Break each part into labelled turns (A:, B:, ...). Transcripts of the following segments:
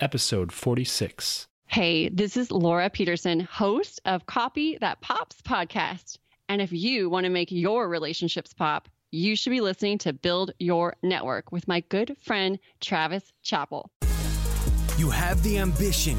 A: episode 46.
B: Hey, this is Laura Petersen, host of Copy That Pops podcast. And if you want to make your relationships pop, you should be listening to Build Your Network with my good friend, Travis Chappell.
C: You have the ambition,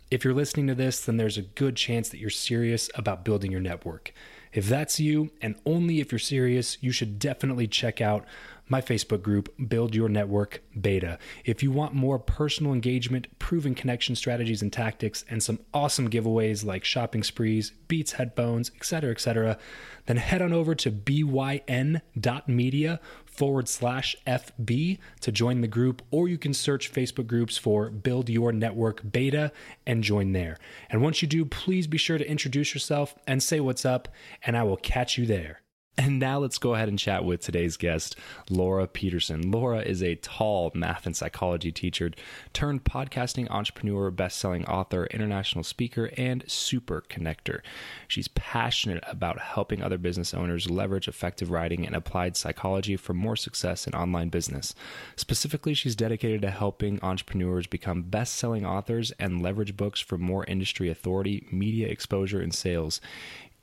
A: if you're listening to this, then there's a good chance that you're serious about building your network. If that's you, and only if you're serious, you should definitely check out my Facebook group, Build Your Network Beta. If you want more personal engagement, proven connection strategies and tactics, and some awesome giveaways like shopping sprees, Beats headphones, etc., etc., then head on over to byn.media forward slash FB to join the group, or you can search Facebook groups for Build Your Network Beta and join there. And once you do, please be sure to introduce yourself and say what's up, and I will catch you there. And now let's go ahead and chat with today's guest, Laura Petersen. Laura is a tall math and psychology teacher turned podcasting entrepreneur, best-selling author, international speaker, and super connector. She's passionate about helping other business owners leverage effective writing and applied psychology for more success in online business. Specifically, she's dedicated to helping entrepreneurs become best-selling authors and leverage books for more industry authority, media exposure, and sales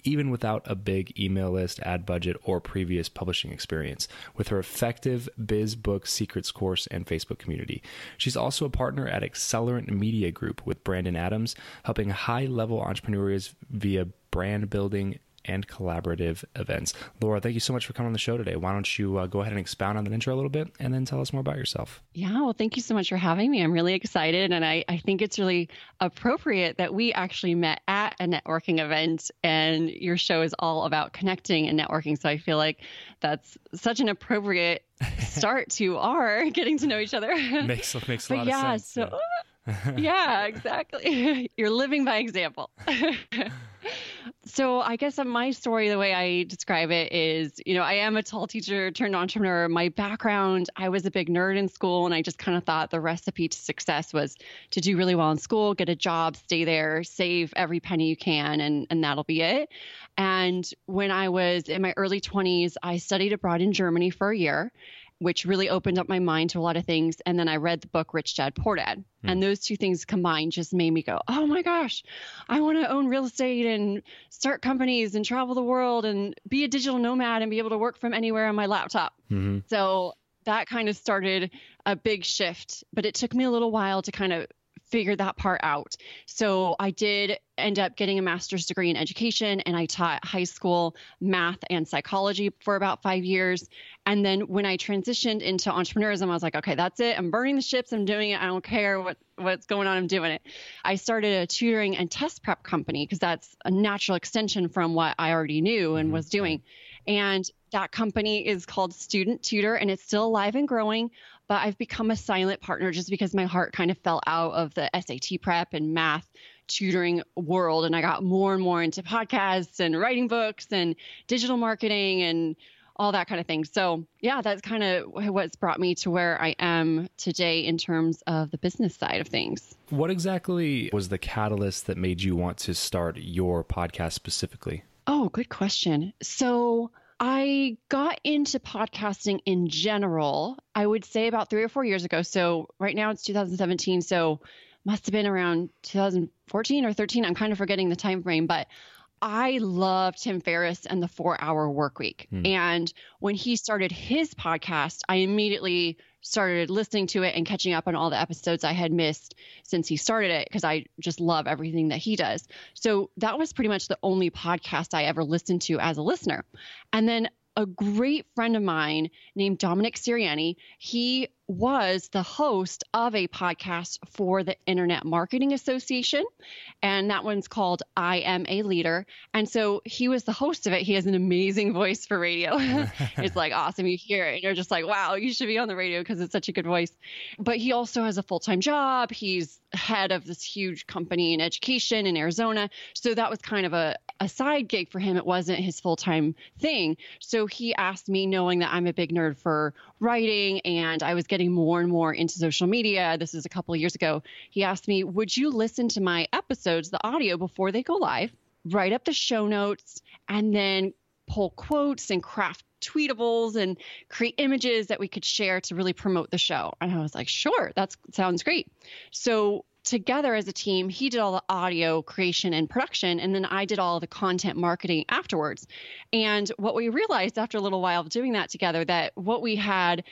A: even without a big email list, ad budget, or previous publishing experience, with her effective Biz Book Secrets course and Facebook community. She's also a partner at Accelerant Media Group with Brandon Adams, helping high level entrepreneurs via brand building and collaborative events. Laura, thank you so much for coming on the show today. Why don't you uh, go ahead and expound on that intro a little bit and then tell us more about yourself?
B: Yeah, well, thank you so much for having me. I'm really excited. And I, I think it's really appropriate that we actually met at a networking event and your show is all about connecting and networking. So I feel like that's such an appropriate start to our getting to know each other.
A: makes, makes a lot yeah, of sense.
B: So, yeah. yeah, exactly. You're living by example. So I guess my story, the way I describe it is, you know, I am a tall teacher turned entrepreneur. My background, I was a big nerd in school, and I just kind of thought the recipe to success was to do really well in school, get a job, stay there, save every penny you can, and and that'll be it. And when I was in my early 20s, I studied abroad in Germany for a year which really opened up my mind to a lot of things. And then I read the book Rich Dad Poor Dad. Mm. And those two things combined just made me go, oh my gosh, I want to own real estate and start companies and travel the world and be a digital nomad and be able to work from anywhere on my laptop. Mm-hmm. So that kind of started a big shift, but it took me a little while to kind of figure that part out. So I did end up getting a master's degree in education and I taught high school math and psychology for about five years. And then when I transitioned into entrepreneurship, I was like, okay, that's it. I'm burning the ships. I'm doing it. I don't care what, what's going on. I'm doing it. I started a tutoring and test prep company because that's a natural extension from what I already knew and mm-hmm. was doing. And that company is called Student Tutor and it's still alive and growing but I've become a silent partner just because my heart kind of fell out of the SAT prep and math tutoring world. And I got more and more into podcasts and writing books and digital marketing and all that kind of thing. So, yeah, that's kind of what's brought me to where I am today in terms of the business side of things.
A: What exactly was the catalyst that made you want to start your podcast specifically?
B: Oh, good question. So, I got into podcasting in general, I would say about three or four years ago. So right now it's 2017. So must have been around 2014 or 13. I'm kind of forgetting the time frame, but I love Tim Ferriss and the four hour work week. Hmm. And when he started his podcast, I immediately started listening to it and catching up on all the episodes I had missed since he started it because I just love everything that he does. So that was pretty much the only podcast I ever listened to as a listener. And then a great friend of mine named Dominic Sirianni, he was the host of a podcast for the Internet Marketing Association. And that one's called I Am a Leader. And so he was the host of it. He has an amazing voice for radio. it's like awesome. You hear it and you're just like, wow, you should be on the radio because it's such a good voice. But he also has a full time job. He's head of this huge company in education in Arizona. So that was kind of a, a side gig for him. It wasn't his full time thing. So he asked me, knowing that I'm a big nerd for writing and I was getting more and more into social media. This is a couple of years ago. He asked me, Would you listen to my episodes, the audio, before they go live, write up the show notes, and then pull quotes and craft tweetables and create images that we could share to really promote the show? And I was like, Sure, that sounds great. So together as a team, he did all the audio creation and production, and then I did all the content marketing afterwards. And what we realized after a little while of doing that together that what we had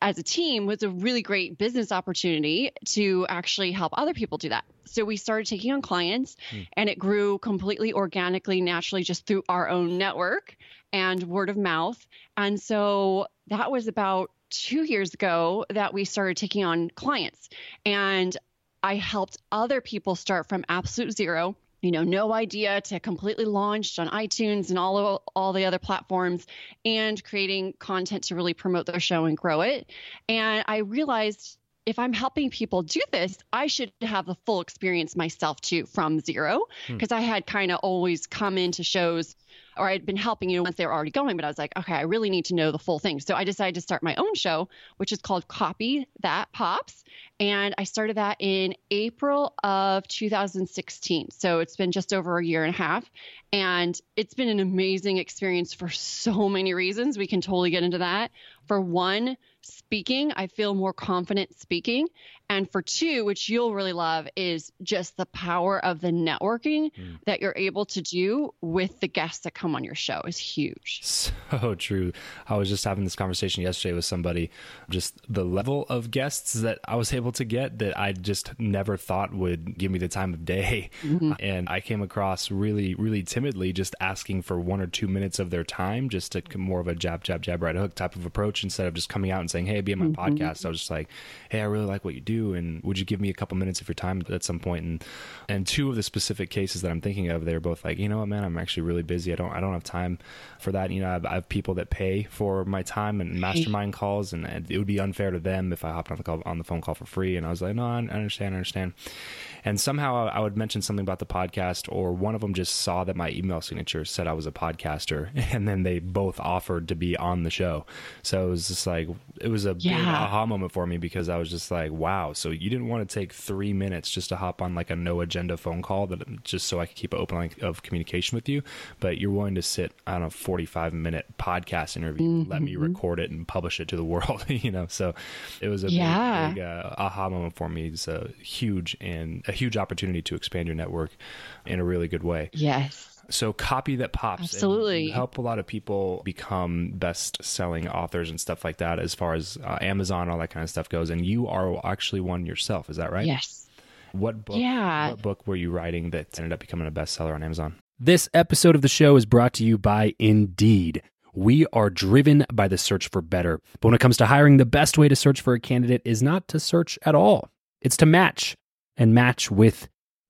B: as a team was a really great business opportunity to actually help other people do that. So we started taking on clients mm. and it grew completely organically, naturally, just through our own network and word of mouth. And so that was about two years ago that we started taking on clients. And I helped other people start from absolute zero you know, no idea to completely launched on iTunes and all of, all the other platforms and creating content to really promote their show and grow it. And I realized if I'm helping people do this, I should have the full experience myself too from zero because hmm. I had kind of always come into shows or I'd been helping you once they were already going, but I was like, okay, I really need to know the full thing. So I decided to start my own show, which is called Copy That Pops. And I started that in April of 2016. So it's been just over a year and a half. And it's been an amazing experience for so many reasons. We can totally get into that. For one, speaking, I feel more confident speaking. And for two, which you'll really love, is just the power of the networking mm. that you're able to do with the guests that come on your show is huge.
A: So true. I was just having this conversation yesterday with somebody, just the level of guests that I was able to get that I just never thought would give me the time of day. Mm-hmm. And I came across really, really timidly just asking for one or two minutes of their time, just to more of a jab, jab, jab, right hook type of approach
D: approach instead of just coming out and saying, "Hey, be on my mm-hmm. podcast." I was just like, "Hey, I really like what you do, and would you give me a couple minutes of your time at some point?" And and two of the specific cases that I'm thinking of, they're both like, "You know what, man? I'm actually really busy. I don't I don't have time for that. You know, I have, I have people that pay for my time and mastermind calls, and, and, it would be unfair to them if I hopped on the call on the phone call for free." And I was like, "No, I understand, I understand." And somehow I would mention something about the podcast, or one of them just saw that my email signature said I was a podcaster, and then they both offered to be on the show. So it was just like it was a yeah. big aha moment for me because I was just like, wow. So you didn't want to take three minutes just to hop on like a no agenda phone call that just so I could keep an open line of communication with you, but you're willing to sit on a 45 minute podcast interview, mm-hmm. let me record it and publish it to the world, you know. So it was a yeah. big, big uh, aha moment for me. It's a huge and a huge opportunity to expand your network in a really good way.
B: Yes.
D: So copy that pops.
B: Absolutely.
D: help a lot of people become best selling authors and stuff like that as far as uh, Amazon, all that kind of stuff goes. And you are actually one yourself. Is that right?
B: Yes.
D: What book?
B: Yeah.
D: What book were you writing that ended up becoming a bestseller on Amazon?
A: This episode of the show is brought to you by Indeed. We are driven by the search for better. But when it comes to hiring, the best way to search for a candidate is not to search at all. It's to match and match with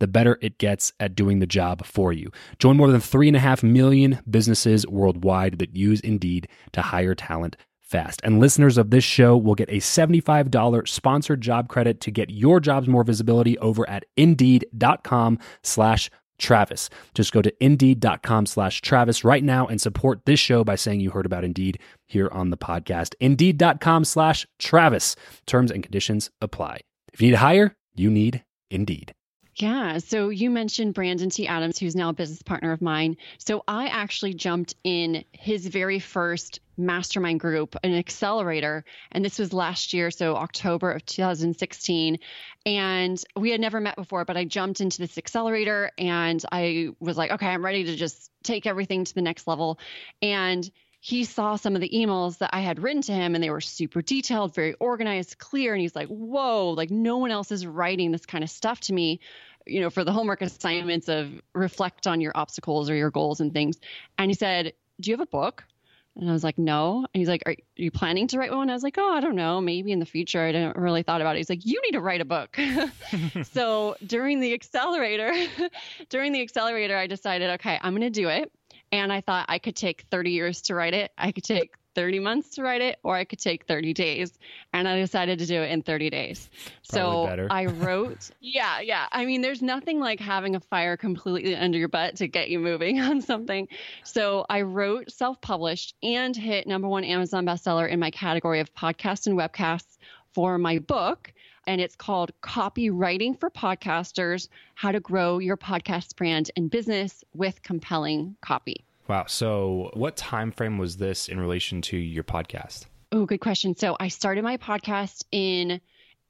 A: the better it gets at doing the job for you. Join more than 3.5 million businesses worldwide that use Indeed to hire talent fast. And listeners of this show will get a $75 sponsored job credit to get your jobs more visibility over at indeed.com slash Travis. Just go to indeed.com slash Travis right now and support this show by saying you heard about Indeed here on the podcast. Indeed.com slash Travis. Terms and conditions apply. If you need to hire, you need Indeed.
B: Yeah. So you mentioned Brandon T. Adams, who's now a business partner of mine. So I actually jumped in his very first mastermind group, an accelerator. And this was last year, so October of 2016. And we had never met before, but I jumped into this accelerator and I was like, okay, I'm ready to just take everything to the next level. And he saw some of the emails that I had written to him and they were super detailed, very organized, clear. And he's like, whoa, like no one else is writing this kind of stuff to me, you know, for the homework assignments of reflect on your obstacles or your goals and things. And he said, Do you have a book? And I was like, no. And he's like, are you planning to write one? I was like, oh, I don't know. Maybe in the future. I didn't really thought about it. He's like, you need to write a book. so during the accelerator, during the accelerator, I decided, okay, I'm going to do it. And I thought I could take 30 years to write it. I could take 30 months to write it, or I could take 30 days. And I decided to do it in 30 days. Probably so. I wrote, yeah, yeah. I mean, there's nothing like having a fire completely under your butt to get you moving on something. So I wrote, self published, and hit number one Amazon bestseller in my category of podcasts and webcasts for my book and it's called Copywriting for Podcasters How to Grow Your Podcast Brand and Business with Compelling Copy.
D: Wow. So, what time frame was this in relation to your podcast?
B: Oh, good question. So, I started my podcast in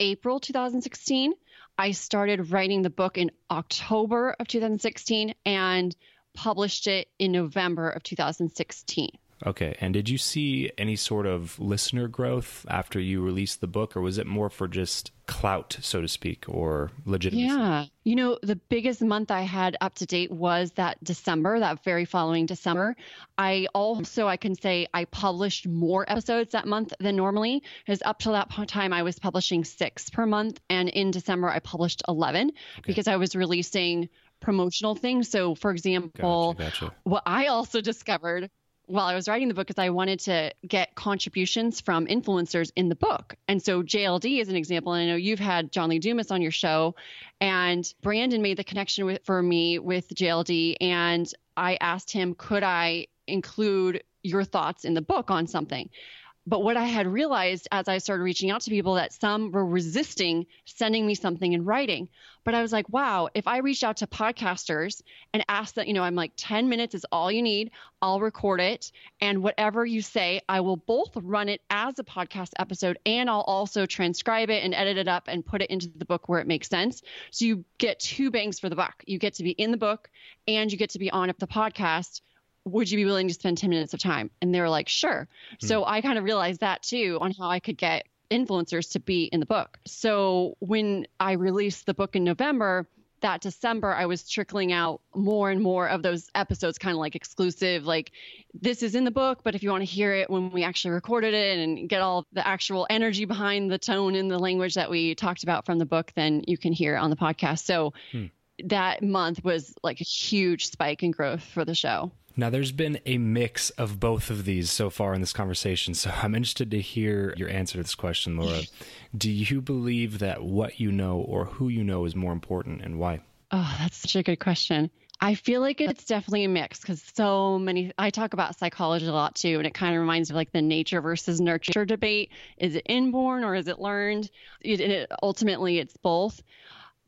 B: April 2016. I started writing the book in October of 2016 and published it in November of 2016.
A: Okay. And did you see any sort of listener growth after you released the book, or was it more for just clout, so to speak, or legitimacy?
B: Yeah. You know, the biggest month I had up to date was that December, that very following December. I also, I can say I published more episodes that month than normally, because up till that time I was publishing six per month. And in December, I published 11 okay. because I was releasing promotional things. So, for example, gotcha, gotcha. what I also discovered while I was writing the book is I wanted to get contributions from influencers in the book. And so JLD is an example. And I know you've had John Lee Dumas on your show, and Brandon made the connection with, for me with JLD. And I asked him, could I include your thoughts in the book on something? But what I had realized as I started reaching out to people that some were resisting sending me something in writing. But I was like, wow, if I reached out to podcasters and asked that, you know, I'm like 10 minutes is all you need, I'll record it. And whatever you say, I will both run it as a podcast episode and I'll also transcribe it and edit it up and put it into the book where it makes sense. So you get two bangs for the buck. You get to be in the book and you get to be on the podcast would you be willing to spend 10 minutes of time? And they were like, sure. Mm. So I kind of realized that too on how I could get influencers to be in the book. So when I released the book in November, that December, I was trickling out more and more of those episodes, kind of like exclusive, like this is in the book, but if you want to hear it when we actually recorded it and get all the actual energy behind the tone and the language that we talked about from the book, then you can hear it on the podcast. So hmm. that month was like a huge spike in growth for the show.
A: Now, there's been a mix of both of these so far in this conversation. So I'm interested to hear your answer to this question, Laura. Do you believe that what you know or who you know is more important and why?
B: Oh, that's such a good question. I feel like it's definitely a mix because so many, I talk about psychology a lot too, and it kind of reminds me of like the nature versus nurture debate. Is it inborn or is it learned? It, it, ultimately, it's both.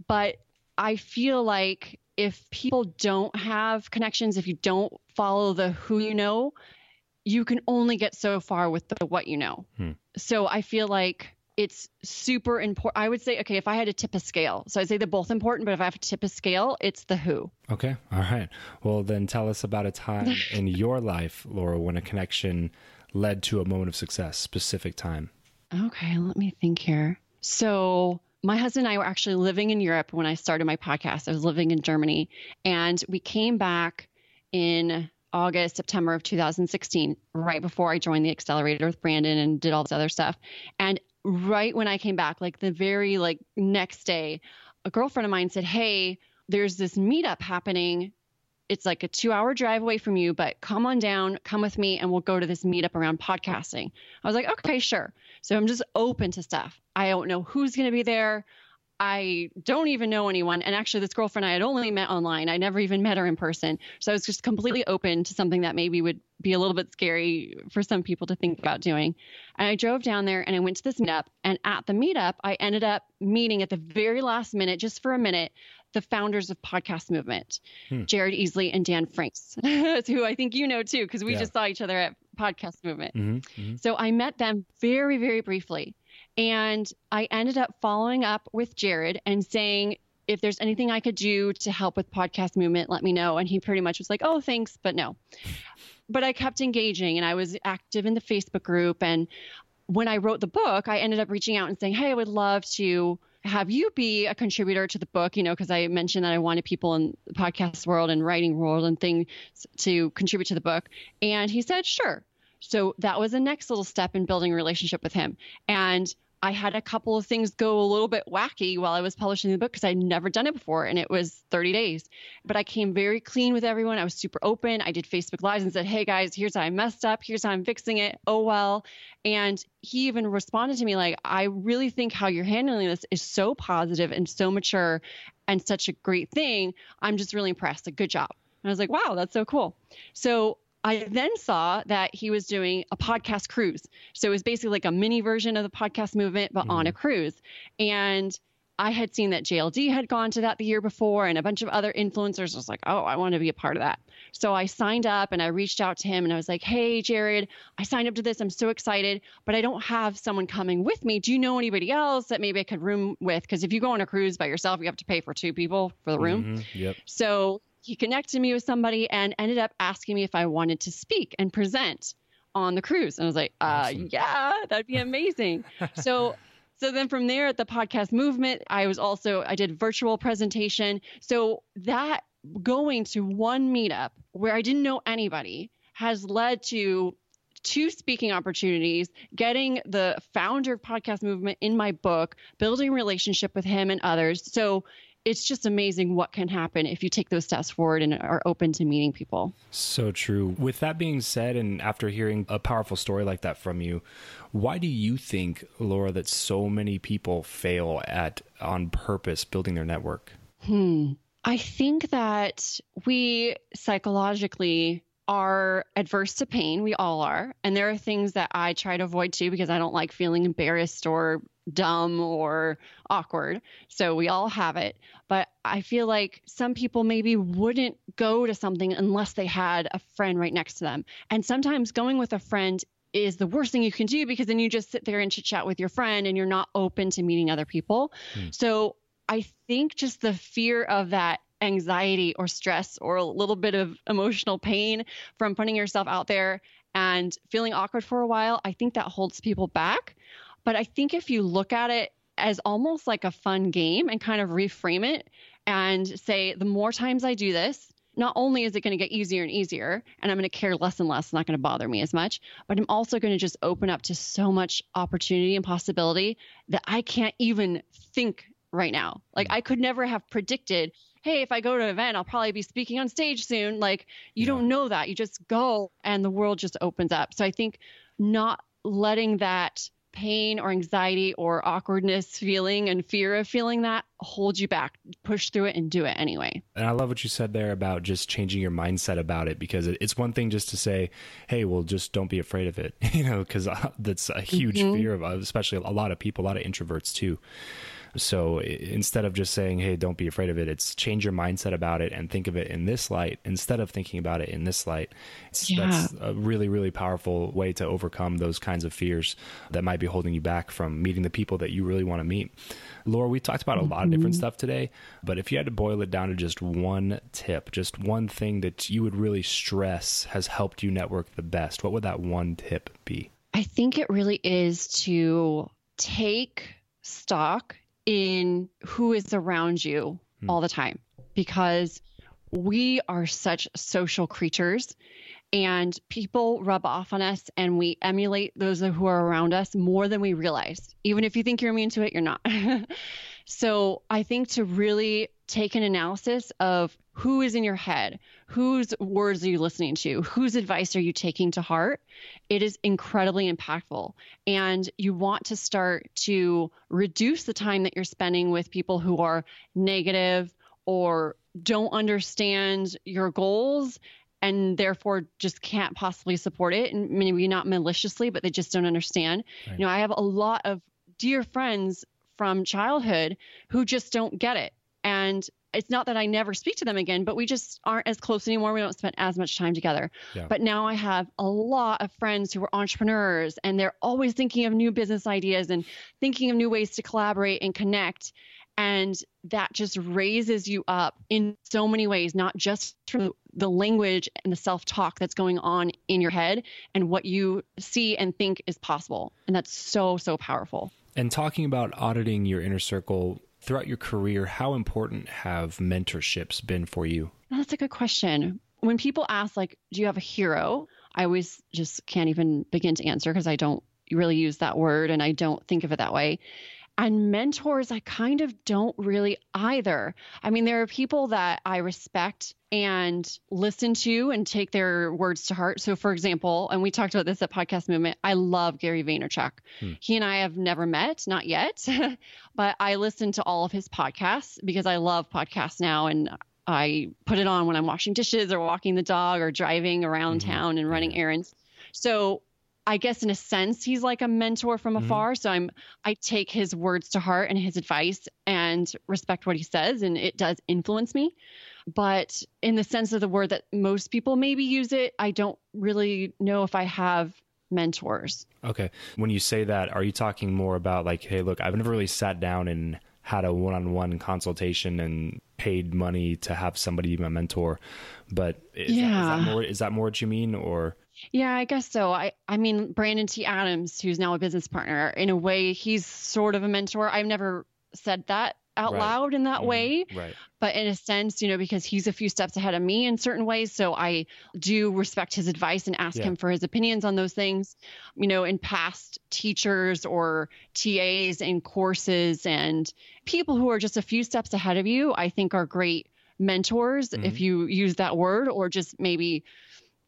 B: But I feel like if people don't have connections, if you don't follow the who you know, you can only get so far with the what you know. Hmm. So I feel like it's super important. I would say, okay, if I had to tip a scale, so I'd say they're both important, but if I have to tip a scale, it's the who.
A: Okay. All right. Well, then tell us about a time in your life, Laura, when a connection led to a moment of success, specific time.
B: Okay. Let me think here. So my husband and I were actually living in Europe when I started my podcast. I was living in Germany, and we came back in August, September of 2016, right before I joined the accelerator with Brandon and did all this other stuff. And right when I came back, like the very like next day, a girlfriend of mine said, "Hey, there's this meetup happening. It's like a 2-hour drive away from you, but come on down, come with me and we'll go to this meetup around podcasting." I was like, "Okay, sure." So I'm just open to stuff. I don't know who's going to be there. I don't even know anyone. And actually, this girlfriend I had only met online. I never even met her in person. So I was just completely open to something that maybe would be a little bit scary for some people to think about doing. And I drove down there and I went to this meetup. And at the meetup, I ended up meeting at the very last minute, just for a minute, the founders of Podcast Movement, hmm. Jared Easley and Dan Franks, who I think you know too, because we yeah. just saw each other at Podcast Movement. Mm-hmm, mm-hmm. So I met them very, very briefly. And I ended up following up with Jared and saying, if there's anything I could do to help with podcast movement, let me know. And he pretty much was like, oh, thanks, but no. But I kept engaging and I was active in the Facebook group. And when I wrote the book, I ended up reaching out and saying, hey, I would love to have you be a contributor to the book, you know, because I mentioned that I wanted people in the podcast world and writing world and things to contribute to the book. And he said, sure. So that was the next little step in building a relationship with him. And I had a couple of things go a little bit wacky while I was publishing the book because I'd never done it before and it was 30 days. But I came very clean with everyone. I was super open. I did Facebook Lives and said, hey guys, here's how I messed up. Here's how I'm fixing it. Oh well. And he even responded to me like, I really think how you're handling this is so positive and so mature and such a great thing. I'm just really impressed. Like, good job. And I was like, wow, that's so cool. So I then saw that he was doing a podcast cruise. So it was basically like a mini version of the podcast movement, but mm-hmm. on a mm-hmm. cruise. And I had seen that JLD had gone to that the year before, and a bunch of other influencers was like, oh, I want to be a part of that. So I signed up and I reached out to him and I was like, hey, Jared, I signed up to this. I'm so excited, but I don't have someone coming with me. Do you know anybody else that maybe I could room with? Because if you go on a cruise by yourself, you have to pay for two people for the room.
A: Mm-hmm. Yep.
B: So he connected me with somebody and ended up asking me if I wanted to speak and present. on the cruise. And I was like, uh, awesome. yeah, that'd be amazing. so so then from there at the podcast movement, I was also I did virtual presentation. So that going to one meetup where I didn't know anybody has led to two speaking opportunities, getting the founder of podcast movement in my book, building relationship with him and others. So it's just amazing what can happen if you take those steps forward and are open to meeting people.
A: So true. With that being said, and after hearing a powerful story like that from you, why do you think, Laura, that so many people fail at on purpose building their network?
B: Hmm. I think that we psychologically are adverse to pain. We all are. And there are things that I try to avoid too because I don't like feeling embarrassed or dumb or awkward. So we all have it. But I feel like some people maybe wouldn't go to something unless they had a friend right next to them. And sometimes going with a friend is the worst thing you can do because then you just sit there and chit chat with your friend and you're not open to meeting other people. Mm. So I think just the fear of that anxiety or stress or a little bit of emotional pain from putting yourself out there and feeling awkward for a while, I think that holds people back. But I think if you look at it as almost like a fun game and kind of reframe it and say, the more times I do this, not only is it going to get easier and easier, and I'm going to care less and less, it's not going to bother me as much, but I'm also going to just open up to so much opportunity and possibility that I can't even think right now. Like I could never have predicted, hey, if I go to an event, I'll probably be speaking on stage soon. Like you yeah. don't know that. You just go and the world just opens up. So I think not letting that pain or anxiety or awkwardness feeling and fear of feeling that hold you back. Push through it and do it anyway.
A: And I love what you said there about just changing your mindset about it because it's one thing just to say, hey, well, just don't be afraid of it, you know, because uh, that's a huge mm-hmm. fear of, especially a lot of people, a lot of introverts too. So instead of just saying, hey, don't be afraid of it, it's change your mindset about it and think of it in this light instead of thinking about it in this light. Yeah. That's a really, really powerful way to overcome those kinds of fears that might be holding you back from meeting the people that you really want to meet. Laura, we talked about a lot of different mm-hmm. stuff today, but if you had to boil it down to just one tip, just one thing that you would really stress has helped you network the best, what would that one tip be?
B: I think it really is to take stock in who is around you hmm. all the time because we are such social creatures and people rub off on us and we emulate those who are around us more than we realize. Even if you think you're immune to it, you're not. so I think to really take an analysis of who is in your head, whose words are you listening to, whose advice are you taking to heart, it is incredibly impactful. And you want to start to reduce the time that you're spending with people who are negative or don't understand your goals and therefore just can't possibly support it. And maybe not maliciously but they just don't understand. Right. you know i have a lot of dear friends from childhood who just don't get it. And it's not that I never speak to them again, but we just aren't as close anymore. We don't spend as much time together. Yeah. But now I have a lot of friends who are entrepreneurs and they're always thinking of new business ideas and thinking of new ways to collaborate and connect. And that just raises you up in so many ways, not just through the language and the self talk that's going on in your head and what you see and think is possible. And that's so, so powerful.
A: And talking about auditing your inner circle, throughout your career, how important have mentorships been for you?
B: That's a good question. When people ask, like, do you have a hero? I always just can't even begin to answer because I don't really use that word and I don't think of it that way. And mentors, I kind of don't really either. I mean, there are people that I respect and listen to and take their words to heart. So, for example, and we talked about this at Podcast Movement, I love Gary Vaynerchuk. Hmm. He and I have never met, not yet, but I listen to all of his podcasts because I love podcasts now and I put it on when I'm washing dishes or walking the dog or driving around mm-hmm. town and running errands. So I guess in a sense he's like a mentor from mm-hmm. afar. So I'm I take his words to heart and his advice and respect what he says and it does influence me. But in the sense of the word that most people maybe use it, I don't really know if I have mentors.
A: Okay. When you say that, are you talking more about like, hey, look, I've never really sat down and had a one-on-one consultation and paid money to have somebody be my mentor, but is, yeah. that, is that more is that more what you mean or
B: Yeah, I guess so. I, I mean, Brandon T. Adams, who's now a business partner, in a way, he's sort of a mentor. I've never said that out right. loud in that mm, way.
A: Right.
B: But in a sense, you know, because he's a few steps ahead of me in certain ways. So I do respect his advice and ask yeah. him for his opinions on those things. You know, in past teachers or TAs in courses and people who are just a few steps ahead of you, I think are great mentors, mm-hmm. if you use that word, or just maybe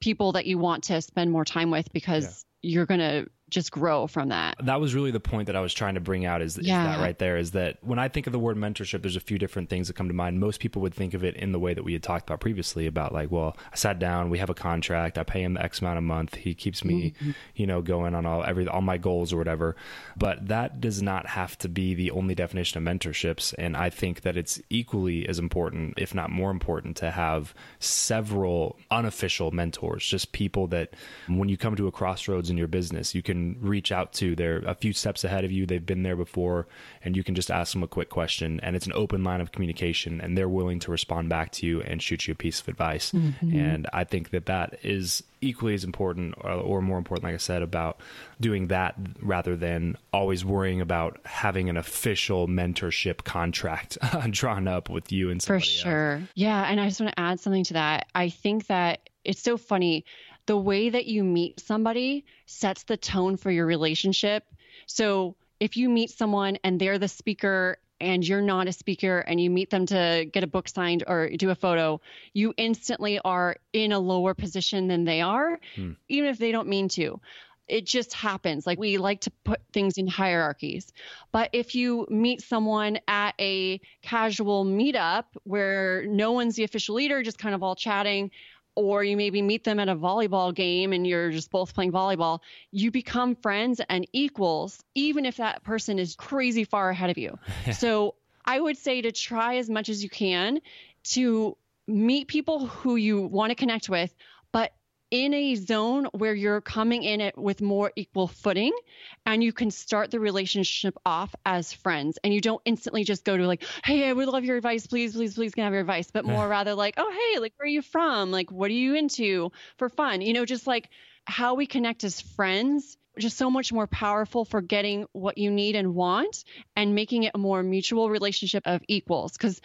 B: people that you want to spend more time with because yeah. you're going to just grow from that.
A: That was really the point that I was trying to bring out is, yeah. is, that right there is that when I think of the word mentorship, there's a few different things that come to mind. Most people would think of it in the way that we had talked about previously about like, well, I sat down, we have a contract, I pay him the X amount a month, he keeps me, mm-hmm. you know, going on all every all my goals or whatever. But that does not have to be the only definition of mentorships. And I think that it's equally as important, if not more important, to have several unofficial mentors, just people that when you come to a crossroads in your business, you can reach out to. They're a few steps ahead of you. They've been there before, and you can just ask them a quick question. And it's an open line of communication, and they're willing to respond back to you and shoot you a piece of advice. Mm-hmm. And I think that that is equally as important, or, or more important, like I said, about doing that rather than always worrying about having an official mentorship contract drawn up with you and
B: for sure.
A: Else.
B: Yeah, and I just want to add something to that. I think that it's so funny the way that you meet somebody sets the tone for your relationship. So if you meet someone and they're the speaker and you're not a speaker and you meet them to get a book signed or do a photo, you instantly are in a lower position than they are, hmm. even if they don't mean to. It just happens. Like we like to put things in hierarchies. But if you meet someone at a casual meetup where no one's the official leader, just kind of all chatting, or you maybe meet them at a volleyball game and you're just both playing volleyball, you become friends and equals, even if that person is crazy far ahead of you. so I would say to try as much as you can to meet people who you want to connect with, in a zone where you're coming in it with more equal footing and you can start the relationship off as friends. And you don't instantly just go to like hey i would love your advice. Please please please can I have your advice? But more rather like oh hey like where are you from? Like what are you into for fun? You know just like how we connect as friends just so much more powerful for getting what you need and want and making it a more mutual relationship of equals. Because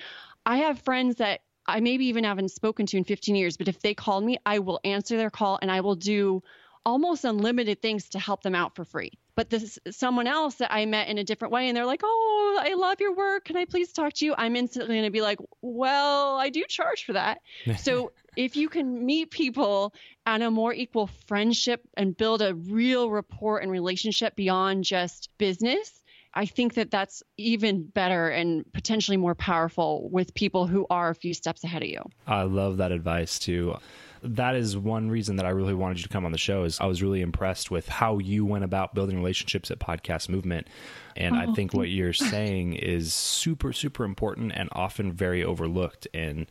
B: I have friends that I maybe even haven't spoken to in 15 years, but if they call me, I will answer their call and I will do almost unlimited things to help them out for free. But this someone else that I met in a different way and they're like, "Oh, I love your work. Can I please talk to you?" I'm instantly going to be like, "Well, I do charge for that." so, if you can meet people on a more equal friendship and build a real rapport and relationship beyond just business, I think that that's even better and potentially more powerful with people who are a few steps ahead of you.
A: I love that advice too that is one reason that I really wanted you to come on the show is I was really impressed with how you went about building relationships at Podcast Movement. And oh, I think what you're saying is super, super important and often very overlooked. And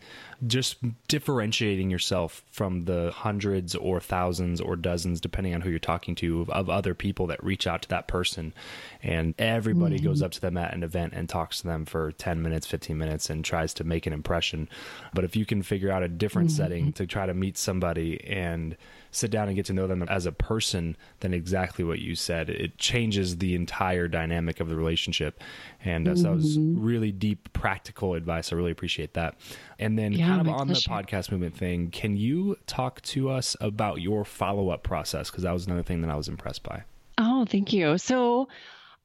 A: just differentiating yourself from the hundreds or thousands or dozens, depending on who you're talking to, of, of other people that reach out to that person. And everybody mm-hmm. goes up to them at an event and talks to them for 10 minutes, 15 minutes, and tries to make an impression. But if you can figure out a different mm-hmm. setting to try to meet somebody and sit down and get to know them as a person, then exactly what you said. It changes the entire dynamic of the relationship. And uh, mm-hmm. so that was really deep, practical advice. I really appreciate that. And then, yeah, kind of on pleasure. the podcast movement thing, can you talk to us about your follow up process? Because that was another thing that I was impressed by.
B: Oh, thank you. So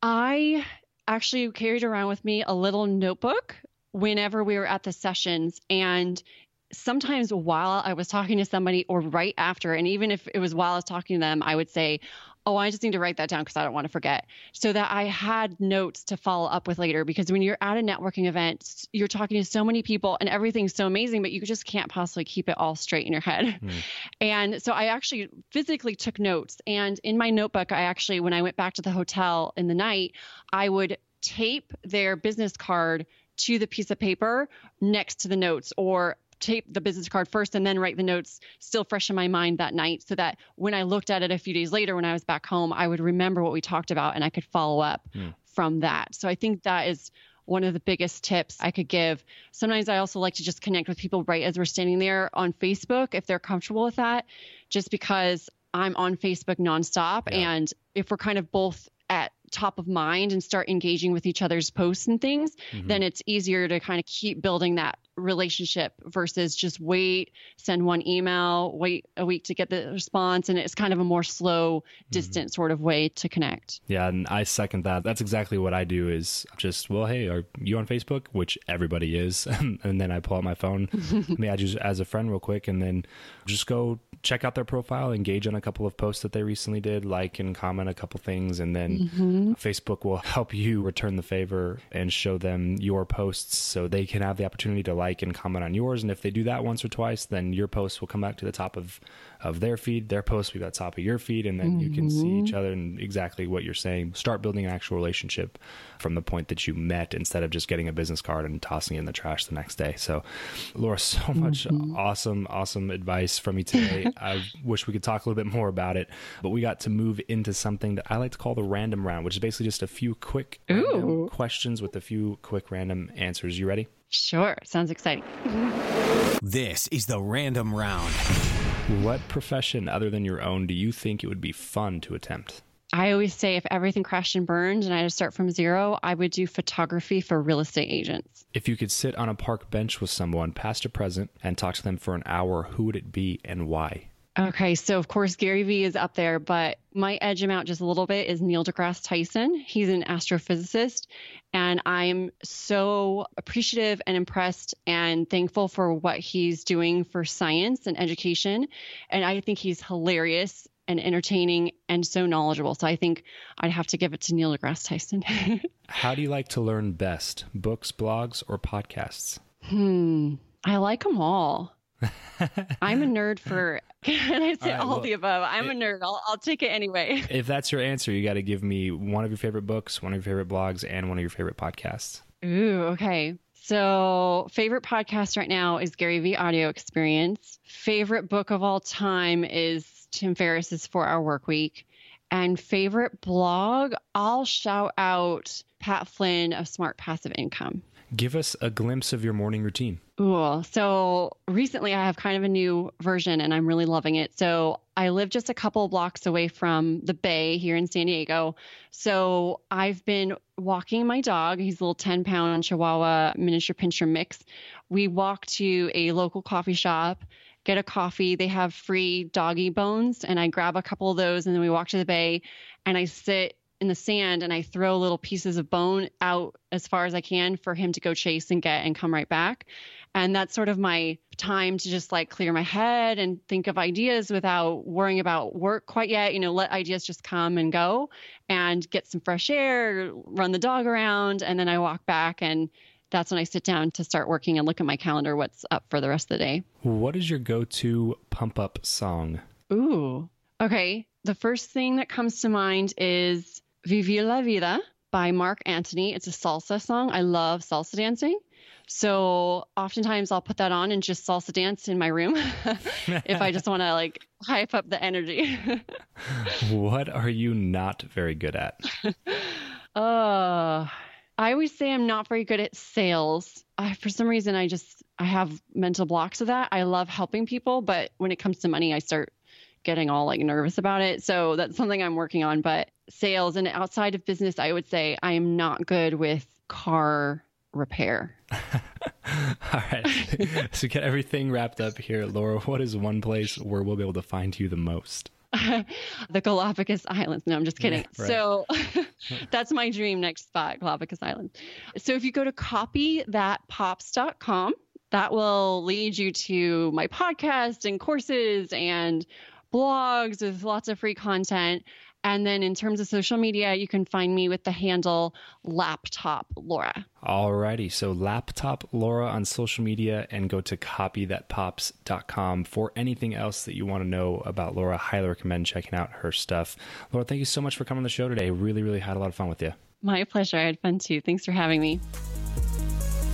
B: I actually carried around with me a little notebook whenever we were at the sessions and sometimes while I was talking to somebody or right after, and even if it was while I was talking to them, I would say, Oh, I just need to write that down because I don't want to forget. So that I had notes to follow up with later. Because when you're at a networking event, you're talking to so many people and everything's so amazing, but you just can't possibly keep it all straight in your head. Mm. And so I actually physically took notes. And in my notebook, I actually, when I went back to the hotel in the night, I would tape their business card to the piece of paper next to the notes or tape the business card first and then write the notes still fresh in my mind that night so that when I looked at it a few days later when I was back home, I would remember what we talked about and I could follow up mm. from that. So I think that is one of the biggest tips I could give. Sometimes I also like to just connect with people right as we're standing there on Facebook if they're comfortable with that, just because I'm on Facebook nonstop.
A: Yeah.
B: And if we're kind of both at top of mind and start engaging with each other's posts and things,
A: Mhm.
B: then it's easier to kind of keep building that relationship versus just wait, send one email, wait a week to get the response. And it's kind of a more slow, mm-hmm. distant sort of way to connect.
A: Yeah, and I second that. That's exactly what I do is just, well, hey, are you on Facebook? Which everybody is. and then I pull out my phone, add you as a friend real quick, and then just go check out their profile, engage on a couple of posts that they recently did, like and comment a couple things, and then mm-hmm. Facebook will help you return the favor and show them your posts so they can have the opportunity to like and comment on yours. And if they do that once or twice, then your post will come back to the top of, of their feed, their post will be at the top of your feed, and then you can see each mm-hmm. other and exactly what you're saying. Start building an actual relationship from the point that you met instead of just getting a business card and tossing it in the trash the next day. So, Laura, so much mm-hmm. awesome, awesome advice from you today. I wish we could talk a little bit more about it, but we got to move into something that I like to call the random round, which is basically just a few quick questions with a few quick random answers. You ready?
B: Sure. Sounds exciting.
C: This is the random round.
A: What profession other than your own do you think it would be fun to attempt?
B: I always say if everything crashed and burned and I had to start from zero, I would do photography for real estate agents.
A: If you could sit on a park bench with someone, past or present, and talk to them for an hour, who would it be and why?
B: Okay, so of course Gary Vee is up there, but my edge him out just a little bit is Neil deGrasse Tyson. He's an astrophysicist, and I'm so appreciative and impressed and thankful for what he's doing for science and education. And I think he's hilarious and entertaining and so knowledgeable. So I think I'd have to give it to Neil deGrasse Tyson.
A: How do you like to learn best? Books, blogs, or podcasts?
B: hmm, I like them all. I'm a nerd for. Can I say
A: All right,
B: all
A: well,
B: the above? I'm a nerd. I'll, I'll take it anyway.
A: If that's your answer, you got to give me one of your favorite books, one of your favorite blogs, and one of your favorite podcasts.
B: Ooh, okay. So, favorite podcast right now is Gary Vee Audio Experience. Favorite book of all time is Tim Ferriss's Four Hour Work Week. And favorite blog, I'll shout out Pat Flynn of Smart Passive Income.
A: Give us a glimpse of your morning routine.
B: Ooh, so recently I have kind of a new version and I'm really loving it. So I live just a couple blocks away from the bay here in San Diego. So I've been walking my dog. He's a little 10 pound Chihuahua miniature pinscher mix. We walk to a local coffee shop, get a coffee. They have free doggy bones, and I grab a couple of those and then we walk to the bay and I sit in the sand and I throw little pieces of bone out as far as I can for him to go chase and get and come right back. And that's sort of my time to just like clear my head and think of ideas without worrying about work quite yet. You know, let ideas just come and go and get some fresh air, run the dog around, and then I walk back and that's when I sit down to start working and look at my calendar, what's up for the rest of the day.
A: What is your go to pump up song?
B: Ooh. Okay. The first thing that comes to mind is Vivi la Vida by Marc Anthony. It's a salsa song. I love salsa dancing. So oftentimes I'll put that on and just salsa dance in my room if I just want to like hype up the energy.
A: What are you not very good at?
B: uh, I always say I'm not very good at sales. I, for some reason, I just I have mental blocks of that. I love helping people, but when it comes to money, I start getting all like nervous about it. So that's something I'm working on. But sales and outside of business, I would say I am not good with car repair.
A: All right. so get everything wrapped up here. Laura, what is one place where we'll be able to find you the most?
B: the Galapagos Islands. No, I'm just kidding.
A: Right.
B: So that's my dream next spot, Galapagos Island. So if you go to copythatpops.com, that will lead you to my podcast and courses and blogs with lots of free content. And then in terms of social media, you can find me with the handle laptop Laura.
A: Alrighty, so laptop Laura on social media and go to copythatpops.com for anything else that you want to know about Laura. Highly recommend checking out her stuff. Laura, thank you so much for coming on the show today. Really, really had a lot of fun with you.
B: My pleasure. I had fun too. Thanks for having me.